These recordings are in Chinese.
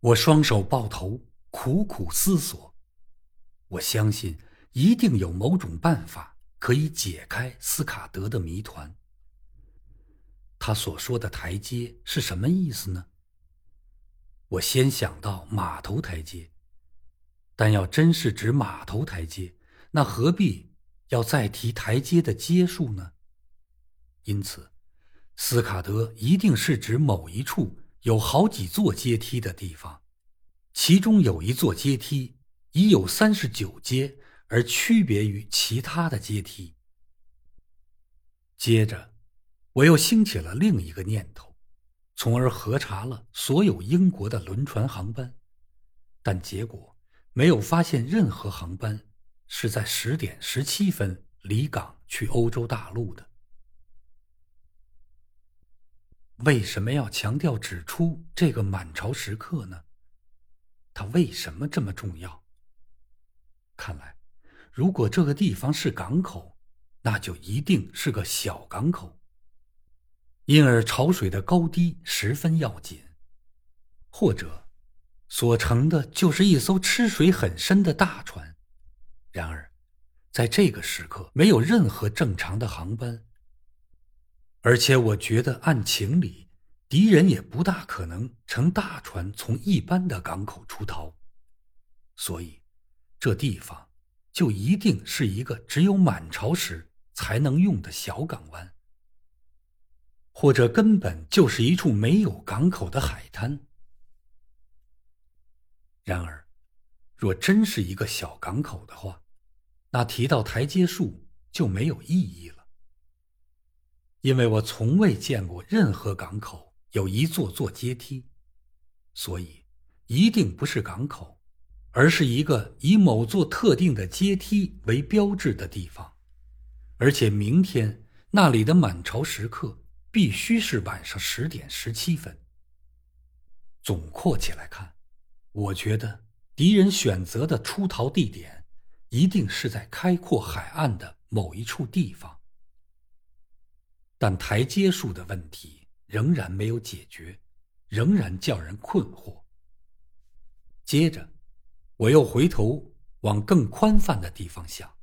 我双手抱头，苦苦思索。我相信，一定有某种办法可以解开斯卡德的谜团。他所说的台阶是什么意思呢？我先想到码头台阶，但要真是指码头台阶，那何必要再提台阶的阶数呢？因此，斯卡德一定是指某一处有好几座阶梯的地方，其中有一座阶梯已有三十九阶，而区别于其他的阶梯。接着，我又兴起了另一个念头。从而核查了所有英国的轮船航班，但结果没有发现任何航班是在十点十七分离港去欧洲大陆的。为什么要强调指出这个满潮时刻呢？它为什么这么重要？看来，如果这个地方是港口，那就一定是个小港口。因而潮水的高低十分要紧，或者所乘的就是一艘吃水很深的大船。然而，在这个时刻没有任何正常的航班，而且我觉得按情理，敌人也不大可能乘大船从一般的港口出逃，所以这地方就一定是一个只有满潮时才能用的小港湾。或者根本就是一处没有港口的海滩。然而，若真是一个小港口的话，那提到台阶数就没有意义了。因为我从未见过任何港口有一座座阶梯，所以一定不是港口，而是一个以某座特定的阶梯为标志的地方。而且明天那里的满潮时刻。必须是晚上十点十七分。总括起来看，我觉得敌人选择的出逃地点一定是在开阔海岸的某一处地方。但台阶数的问题仍然没有解决，仍然叫人困惑。接着，我又回头往更宽泛的地方想：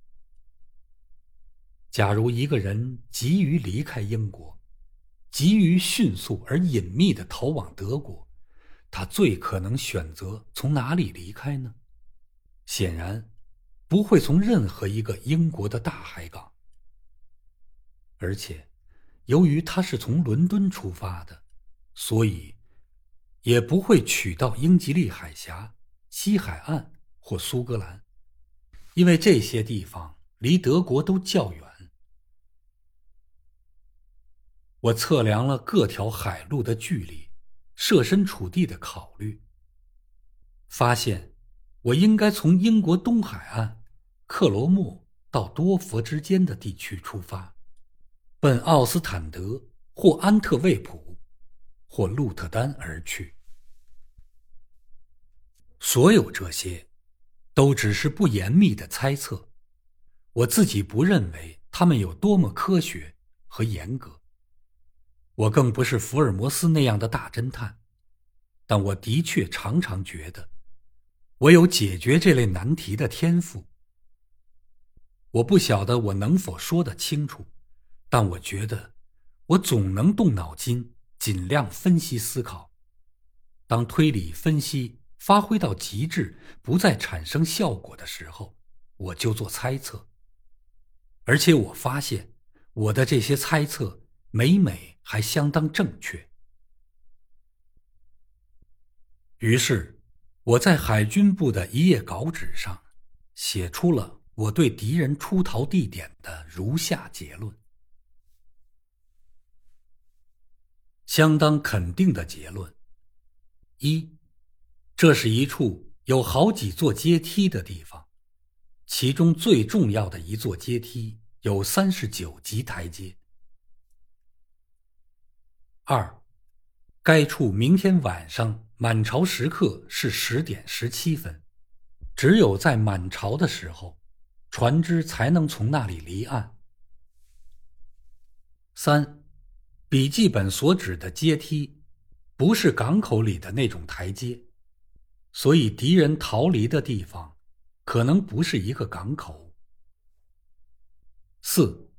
假如一个人急于离开英国，急于迅速而隐秘的逃往德国，他最可能选择从哪里离开呢？显然，不会从任何一个英国的大海港。而且，由于他是从伦敦出发的，所以也不会取到英吉利海峡、西海岸或苏格兰，因为这些地方离德国都较远。我测量了各条海路的距离，设身处地的考虑，发现我应该从英国东海岸克罗莫到多佛之间的地区出发，奔奥斯坦德或安特卫普或鹿特丹而去。所有这些，都只是不严密的猜测，我自己不认为他们有多么科学和严格。我更不是福尔摩斯那样的大侦探，但我的确常常觉得，我有解决这类难题的天赋。我不晓得我能否说得清楚，但我觉得，我总能动脑筋，尽量分析思考。当推理分析发挥到极致，不再产生效果的时候，我就做猜测。而且我发现，我的这些猜测每每。还相当正确。于是，我在海军部的一页稿纸上写出了我对敌人出逃地点的如下结论：相当肯定的结论。一，这是一处有好几座阶梯的地方，其中最重要的一座阶梯有三十九级台阶。二，该处明天晚上满潮时刻是十点十七分，只有在满潮的时候，船只才能从那里离岸。三，笔记本所指的阶梯，不是港口里的那种台阶，所以敌人逃离的地方，可能不是一个港口。四，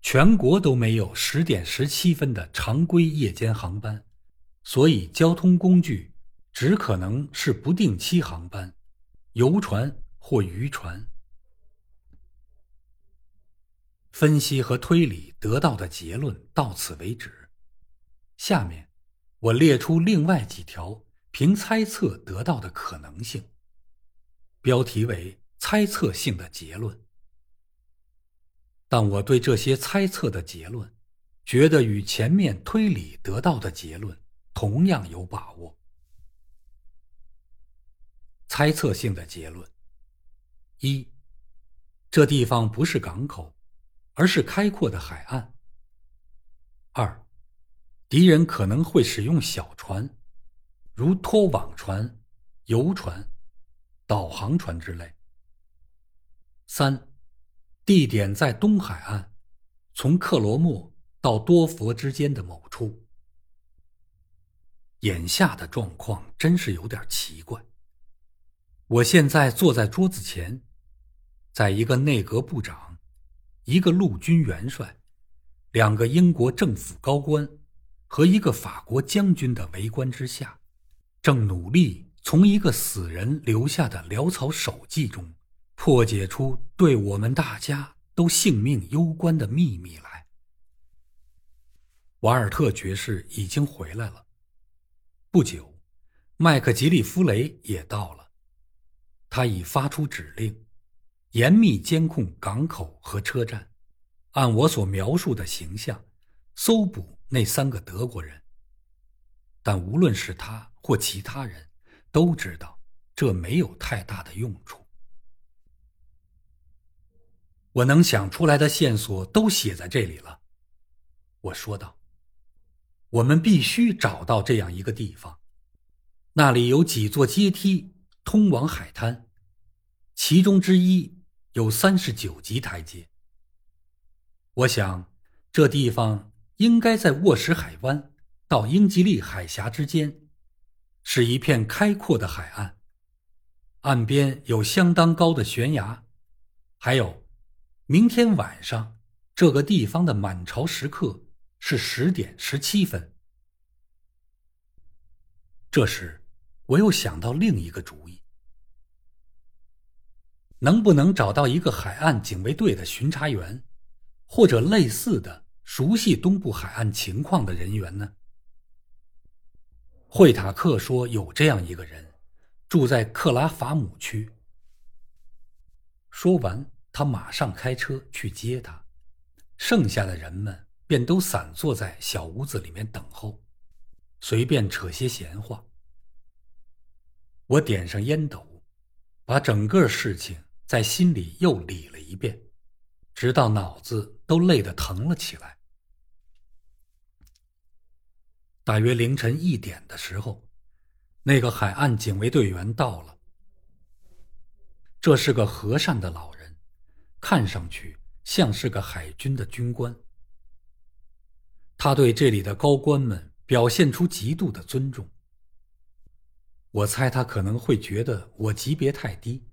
全国都没有十点十七分的常规夜间航班，所以交通工具只可能是不定期航班，游船或渔船。分析和推理得到的结论到此为止。下面，我列出另外几条凭猜测得到的可能性，标题为“猜测性的结论”。但我对这些猜测的结论，觉得与前面推理得到的结论同样有把握。猜测性的结论：一，这地方不是港口。而是开阔的海岸。二，敌人可能会使用小船，如拖网船、游船、导航船之类。三，地点在东海岸，从克罗莫到多佛之间的某处。眼下的状况真是有点奇怪。我现在坐在桌子前，在一个内阁部长。一个陆军元帅，两个英国政府高官和一个法国将军的围观之下，正努力从一个死人留下的潦草手记中破解出对我们大家都性命攸关的秘密来。瓦尔特爵士已经回来了。不久，麦克吉利夫雷也到了，他已发出指令。严密监控港口和车站，按我所描述的形象，搜捕那三个德国人。但无论是他或其他人，都知道这没有太大的用处。我能想出来的线索都写在这里了，我说道。我们必须找到这样一个地方，那里有几座阶梯通往海滩，其中之一。有三十九级台阶。我想，这地方应该在沃什海湾到英吉利海峡之间，是一片开阔的海岸，岸边有相当高的悬崖，还有，明天晚上这个地方的满潮时刻是十点十七分。这时，我又想到另一个主意。能不能找到一个海岸警卫队的巡查员，或者类似的熟悉东部海岸情况的人员呢？惠塔克说有这样一个人，住在克拉法姆区。说完，他马上开车去接他，剩下的人们便都散坐在小屋子里面等候，随便扯些闲话。我点上烟斗，把整个事情。在心里又理了一遍，直到脑子都累得疼了起来。大约凌晨一点的时候，那个海岸警卫队员到了。这是个和善的老人，看上去像是个海军的军官。他对这里的高官们表现出极度的尊重。我猜他可能会觉得我级别太低。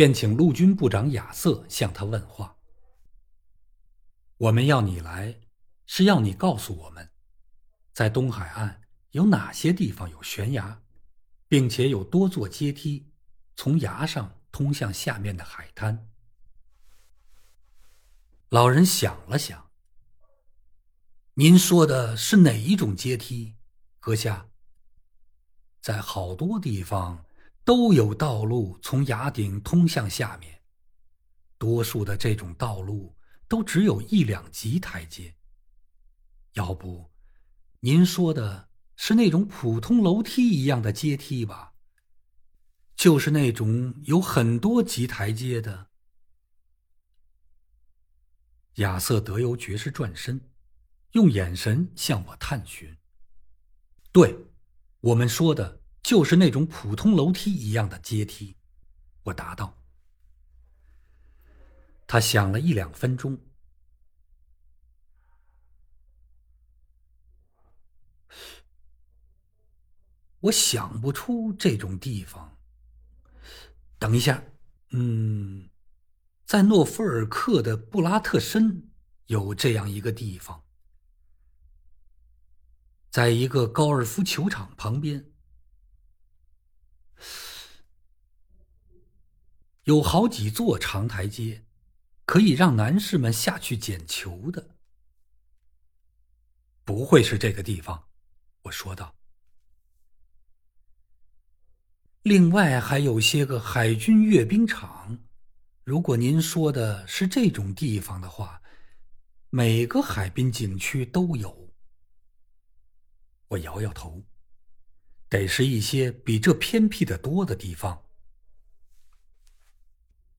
便请陆军部长亚瑟向他问话。我们要你来，是要你告诉我们，在东海岸有哪些地方有悬崖，并且有多座阶梯，从崖上通向下面的海滩。老人想了想：“您说的是哪一种阶梯，阁下？在好多地方。”都有道路从崖顶通向下面，多数的这种道路都只有一两级台阶。要不，您说的是那种普通楼梯一样的阶梯吧？就是那种有很多级台阶的。亚瑟德尤爵士转身，用眼神向我探寻。对，我们说的。就是那种普通楼梯一样的阶梯，我答道。他想了一两分钟，我想不出这种地方。等一下，嗯，在诺夫尔克的布拉特森有这样一个地方，在一个高尔夫球场旁边，有好几座长台阶，可以让男士们下去捡球的。不会是这个地方，我说道。另外还有些个海军阅兵场，如果您说的是这种地方的话，每个海滨景区都有。我摇摇头，得是一些比这偏僻的多的地方。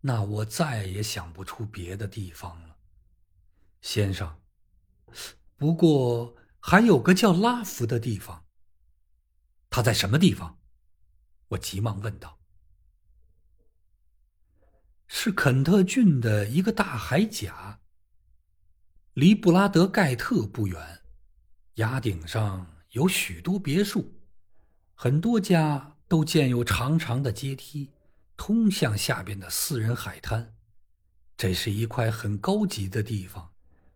那我再也想不出别的地方了，先生。不过还有个叫拉福的地方。他在什么地方？我急忙问道：“是肯特郡的一个大海岬，离布拉德盖特不远。崖顶上有许多别墅，很多家都建有长长的阶梯，通向下边的私人海滩。这是一块很高级的地方，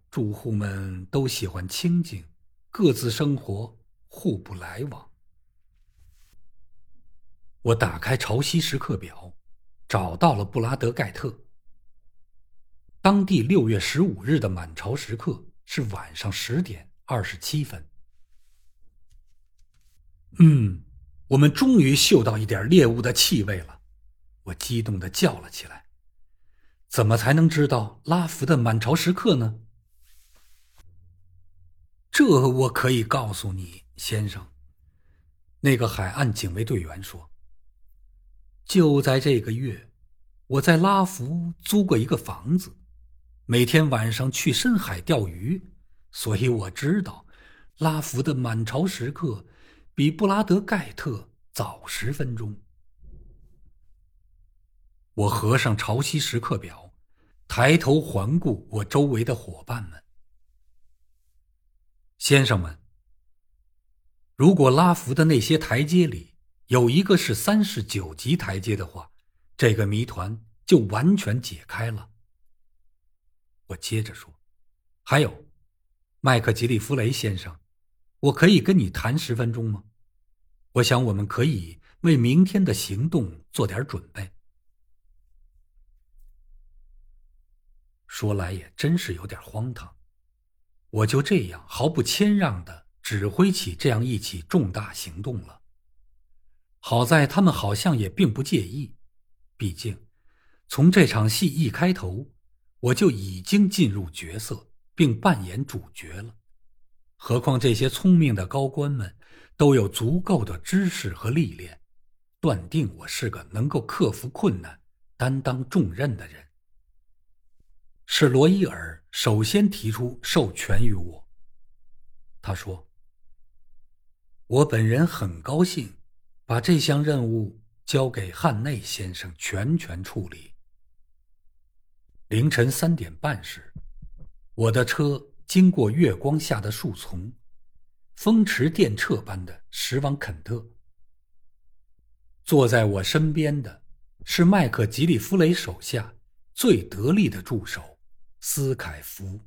住户们都喜欢清静，各自生活，互不来往。”我打开潮汐时刻表，找到了布拉德盖特。当地六月十五日的满潮时刻是晚上十点二十七分。嗯，我们终于嗅到一点猎物的气味了！我激动的叫了起来。怎么才能知道拉福的满潮时刻呢？这我可以告诉你，先生。那个海岸警卫队员说。就在这个月，我在拉福租过一个房子，每天晚上去深海钓鱼，所以我知道拉福的满潮时刻比布拉德盖特早十分钟。我合上潮汐时刻表，抬头环顾我周围的伙伴们，先生们，如果拉福的那些台阶里。有一个是三十九级台阶的话，这个谜团就完全解开了。我接着说：“还有，麦克吉利夫雷先生，我可以跟你谈十分钟吗？我想我们可以为明天的行动做点准备。”说来也真是有点荒唐，我就这样毫不谦让的指挥起这样一起重大行动了。好在他们好像也并不介意，毕竟，从这场戏一开头，我就已经进入角色并扮演主角了。何况这些聪明的高官们都有足够的知识和历练，断定我是个能够克服困难、担当重任的人。是罗伊尔首先提出授权于我。他说：“我本人很高兴。”把这项任务交给汉内先生全权处理。凌晨三点半时，我的车经过月光下的树丛，风驰电掣般的驶往肯特。坐在我身边的是麦克吉利夫雷手下最得力的助手斯凯福。